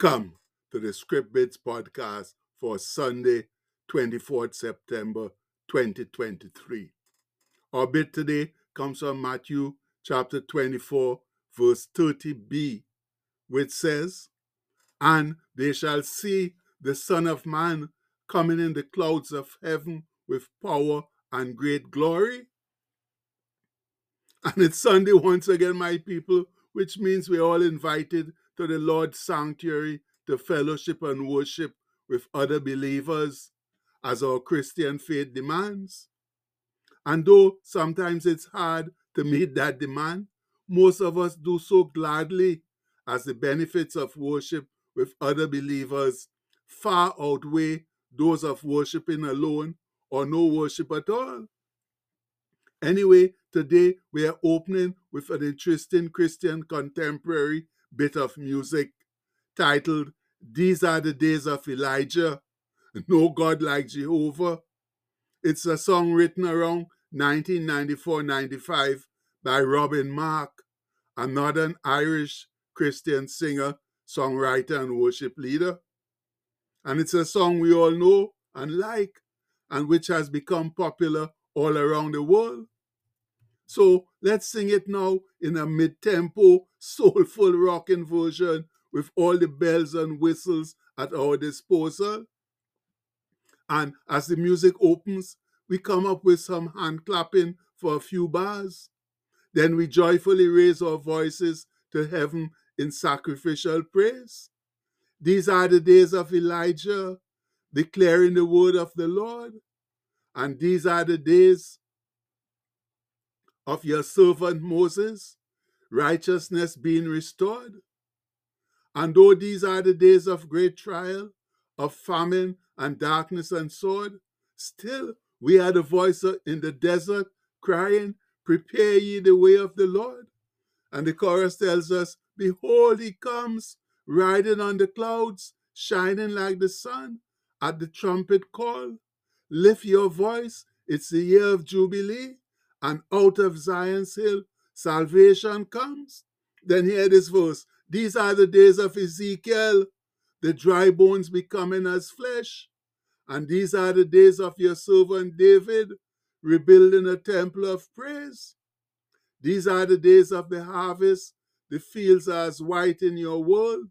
Welcome to the Script Bits podcast for Sunday, 24th September 2023. Our bit today comes from Matthew chapter 24, verse 30b, which says, And they shall see the Son of Man coming in the clouds of heaven with power and great glory. And it's Sunday once again, my people, which means we're all invited to the Lord's sanctuary to fellowship and worship with other believers as our Christian faith demands. And though sometimes it's hard to meet that demand, most of us do so gladly as the benefits of worship with other believers far outweigh those of worshiping alone or no worship at all. Anyway, today we are opening with an interesting Christian contemporary bit of music titled These Are the Days of Elijah, No God Like Jehovah. It's a song written around 1994 95 by Robin Mark, a Northern Irish Christian singer, songwriter, and worship leader. And it's a song we all know and like, and which has become popular all around the world. So let's sing it now in a mid tempo, soulful rocking version with all the bells and whistles at our disposal. And as the music opens, we come up with some hand clapping for a few bars. Then we joyfully raise our voices to heaven in sacrificial praise. These are the days of Elijah, declaring the word of the Lord. And these are the days of your servant Moses, righteousness being restored. And though these are the days of great trial, of famine and darkness and sword, still we are the voice in the desert crying, Prepare ye the way of the Lord. And the chorus tells us, Behold, he comes, riding on the clouds, shining like the sun, at the trumpet call. Lift your voice, it's the year of Jubilee and out of Zion's hill salvation comes. Then hear this verse These are the days of Ezekiel, the dry bones becoming as flesh. And these are the days of your servant David, rebuilding a temple of praise. These are the days of the harvest. The fields are as white in your world.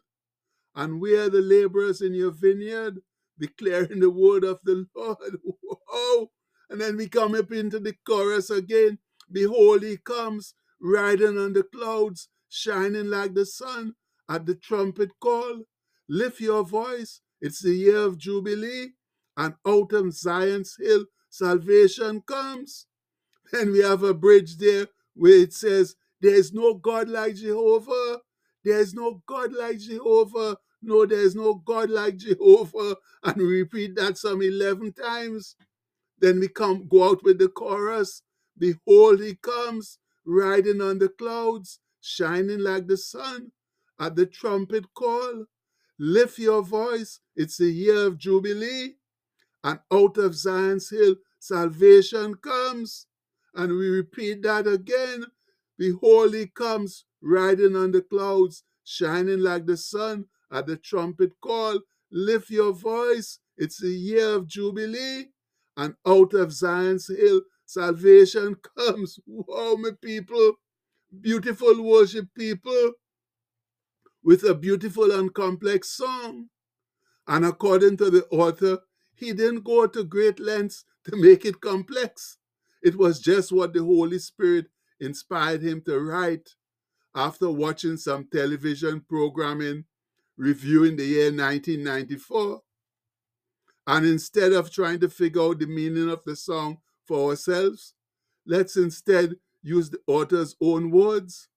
And we are the laborers in your vineyard, declaring the word of the Lord. And then we come up into the chorus again. Behold, he comes, riding on the clouds, shining like the sun at the trumpet call. Lift your voice, it's the year of Jubilee, and out of Zion's hill salvation comes. Then we have a bridge there where it says, There is no God like Jehovah. There is no God like Jehovah. No, there is no God like Jehovah. And we repeat that some 11 times. Then we come go out with the chorus. Behold, he comes, riding on the clouds, shining like the sun. At the trumpet call, lift your voice. It's the year of Jubilee. And out of Zion's hill, salvation comes. And we repeat that again. Behold, he comes, riding on the clouds, shining like the sun. At the trumpet call, lift your voice. It's the year of Jubilee and out of Zion's hill salvation comes. Wow, my people, beautiful worship people with a beautiful and complex song. And according to the author, he didn't go to great lengths to make it complex. It was just what the Holy Spirit inspired him to write after watching some television programming reviewing the year 1994. And instead of trying to figure out the meaning of the song for ourselves, let's instead use the author's own words.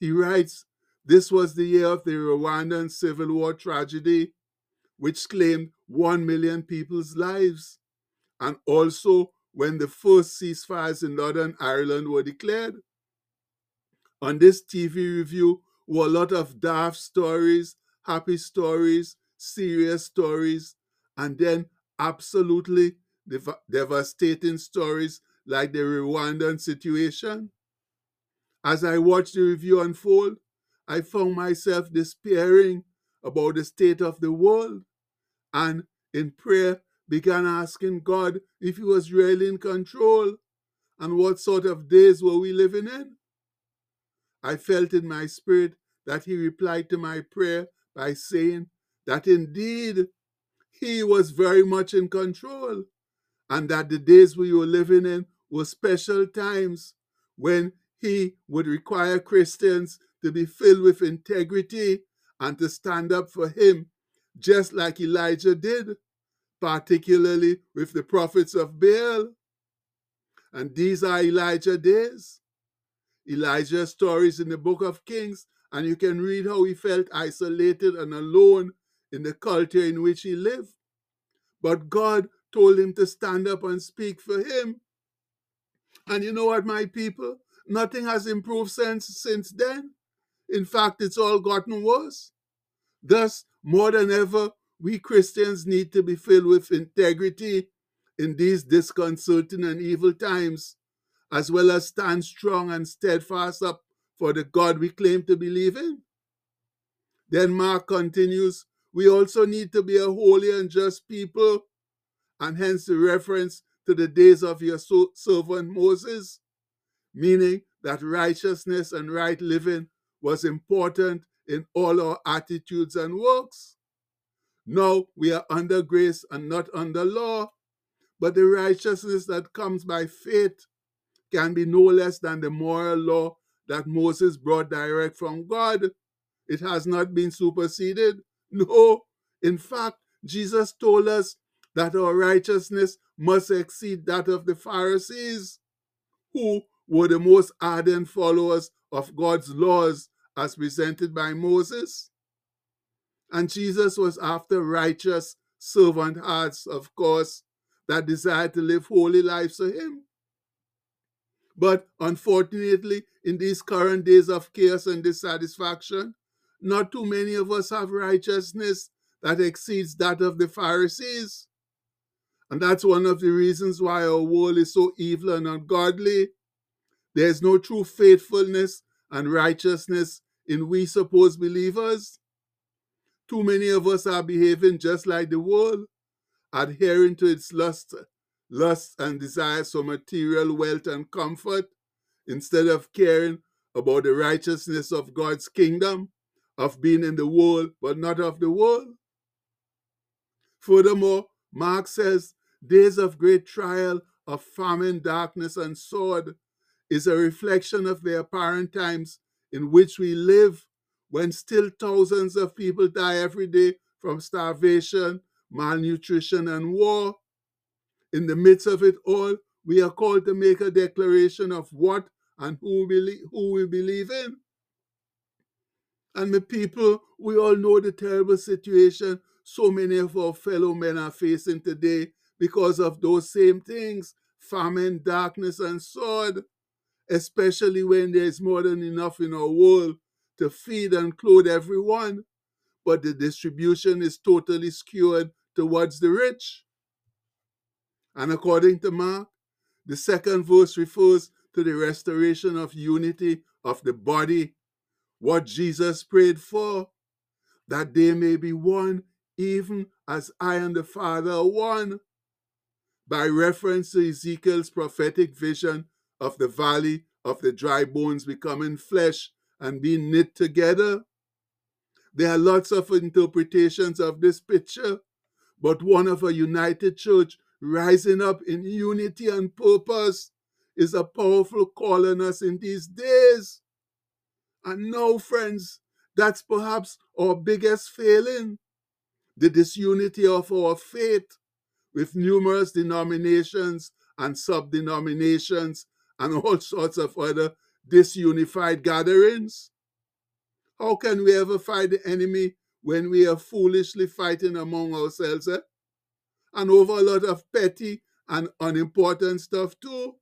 He writes, This was the year of the Rwandan Civil War tragedy, which claimed 1 million people's lives, and also when the first ceasefires in Northern Ireland were declared. On this TV review were a lot of daft stories, happy stories, serious stories, and then absolutely dev- devastating stories like the Rwandan situation. As I watched the review unfold, I found myself despairing about the state of the world and in prayer began asking God if He was really in control and what sort of days were we living in. I felt in my spirit that He replied to my prayer by saying that indeed He was very much in control and that the days we were living in were special times when He would require Christians to be filled with integrity and to stand up for Him, just like Elijah did particularly with the prophets of Baal. And these are Elijah days. Elijah's stories in the book of Kings, and you can read how he felt isolated and alone in the culture in which he lived. But God told him to stand up and speak for him. And you know what, my people? Nothing has improved since since then. In fact, it's all gotten worse. Thus, more than ever, we Christians need to be filled with integrity in these disconcerting and evil times, as well as stand strong and steadfast up for the God we claim to believe in. Then Mark continues, we also need to be a holy and just people, and hence the reference to the days of your servant Moses, meaning that righteousness and right living was important in all our attitudes and works. No, we are under grace and not under law. But the righteousness that comes by faith can be no less than the moral law that Moses brought direct from God. It has not been superseded. No. In fact, Jesus told us that our righteousness must exceed that of the Pharisees, who were the most ardent followers of God's laws as presented by Moses. And Jesus was after righteous servant hearts, of course, that desired to live holy lives for Him. But unfortunately, in these current days of chaos and dissatisfaction, not too many of us have righteousness that exceeds that of the Pharisees. And that's one of the reasons why our world is so evil and ungodly. There's no true faithfulness and righteousness in we supposed believers. Too many of us are behaving just like the world, adhering to its lust, lusts and desires for material wealth and comfort, instead of caring about the righteousness of God's kingdom, of being in the world but not of the world. Furthermore, Mark says, days of great trial, of famine, darkness, and sword is a reflection of the apparent times in which we live when still thousands of people die every day from starvation, malnutrition, and war. In the midst of it all, we are called to make a declaration of what and who we, who we believe in. And the people, we all know the terrible situation so many of our fellow men are facing today because of those same things famine, darkness, and sword, especially when there is more than enough in our world to feed and clothe everyone, but the distribution is totally skewed towards the rich. And according to Mark, the second verse refers to the restoration of unity of the body, what Jesus prayed for, that they may be one, even as I and the Father are one. By reference to Ezekiel's prophetic vision of the valley of the dry bones becoming flesh and being knit together. There are lots of interpretations of this picture, but one of a united church rising up in unity and purpose is a powerful call on us in these days. And now, friends, that's perhaps our biggest failing the disunity of our faith with numerous denominations and sub denominations and all sorts of other disunified gatherings? How can we ever fight the enemy when we are foolishly fighting among ourselves? Eh? And over a lot of petty and unimportant stuff too.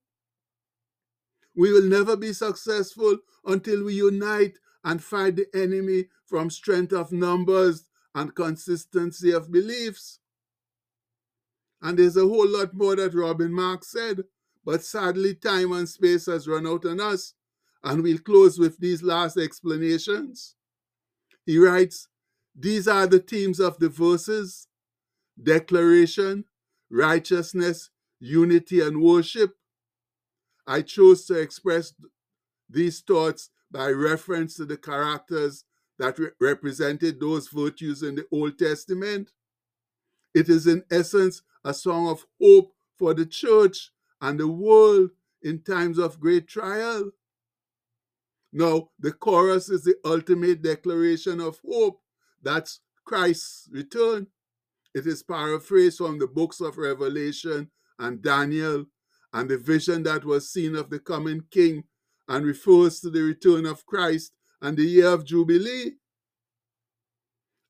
We will never be successful until we unite and fight the enemy from strength of numbers and consistency of beliefs. And there's a whole lot more that Robin Marks said, but sadly, time and space has run out on us. And we'll close with these last explanations. He writes, These are the themes of the verses declaration, righteousness, unity, and worship. I chose to express these thoughts by reference to the characters that re- represented those virtues in the Old Testament. It is, in essence, a song of hope for the church and the world in times of great trial. Now, the chorus is the ultimate declaration of hope. That's Christ's return. It is paraphrased from the books of Revelation and Daniel and the vision that was seen of the coming king and refers to the return of Christ and the year of Jubilee.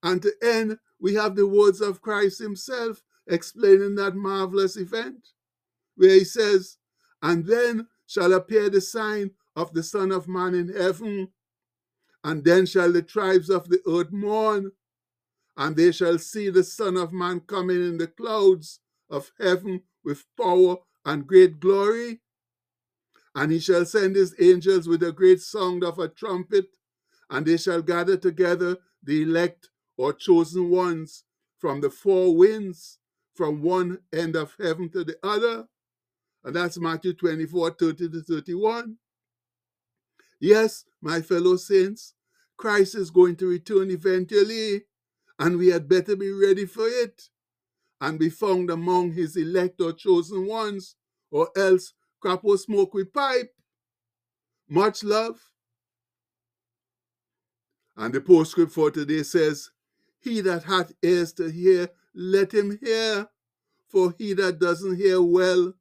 And to end, we have the words of Christ himself explaining that marvelous event, where he says, And then shall appear the sign of the Son of Man in heaven, and then shall the tribes of the earth mourn, and they shall see the Son of Man coming in the clouds of heaven with power and great glory. And he shall send his angels with a great sound of a trumpet, and they shall gather together the elect or chosen ones from the four winds, from one end of heaven to the other. And that's Matthew 24 30 to 31. Yes, my fellow saints, Christ is going to return eventually, and we had better be ready for it and be found among his elect or chosen ones, or else crap will smoke with pipe. Much love. And the postscript for today says, He that hath ears to hear, let him hear. For he that doesn't hear well,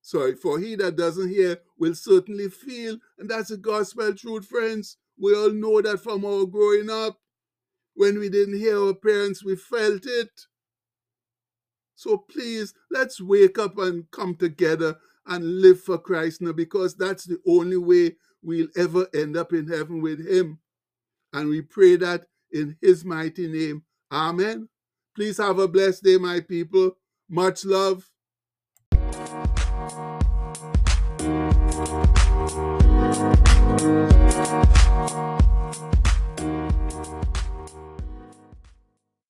sorry, for he that doesn't hear will certainly feel. And that's a gospel truth, friends. We all know that from our growing up. When we didn't hear our parents, we felt it. So please, let's wake up and come together and live for Christ now because that's the only way we'll ever end up in heaven with Him. And we pray that in His mighty name. Amen. Please have a blessed day, my people. Much love.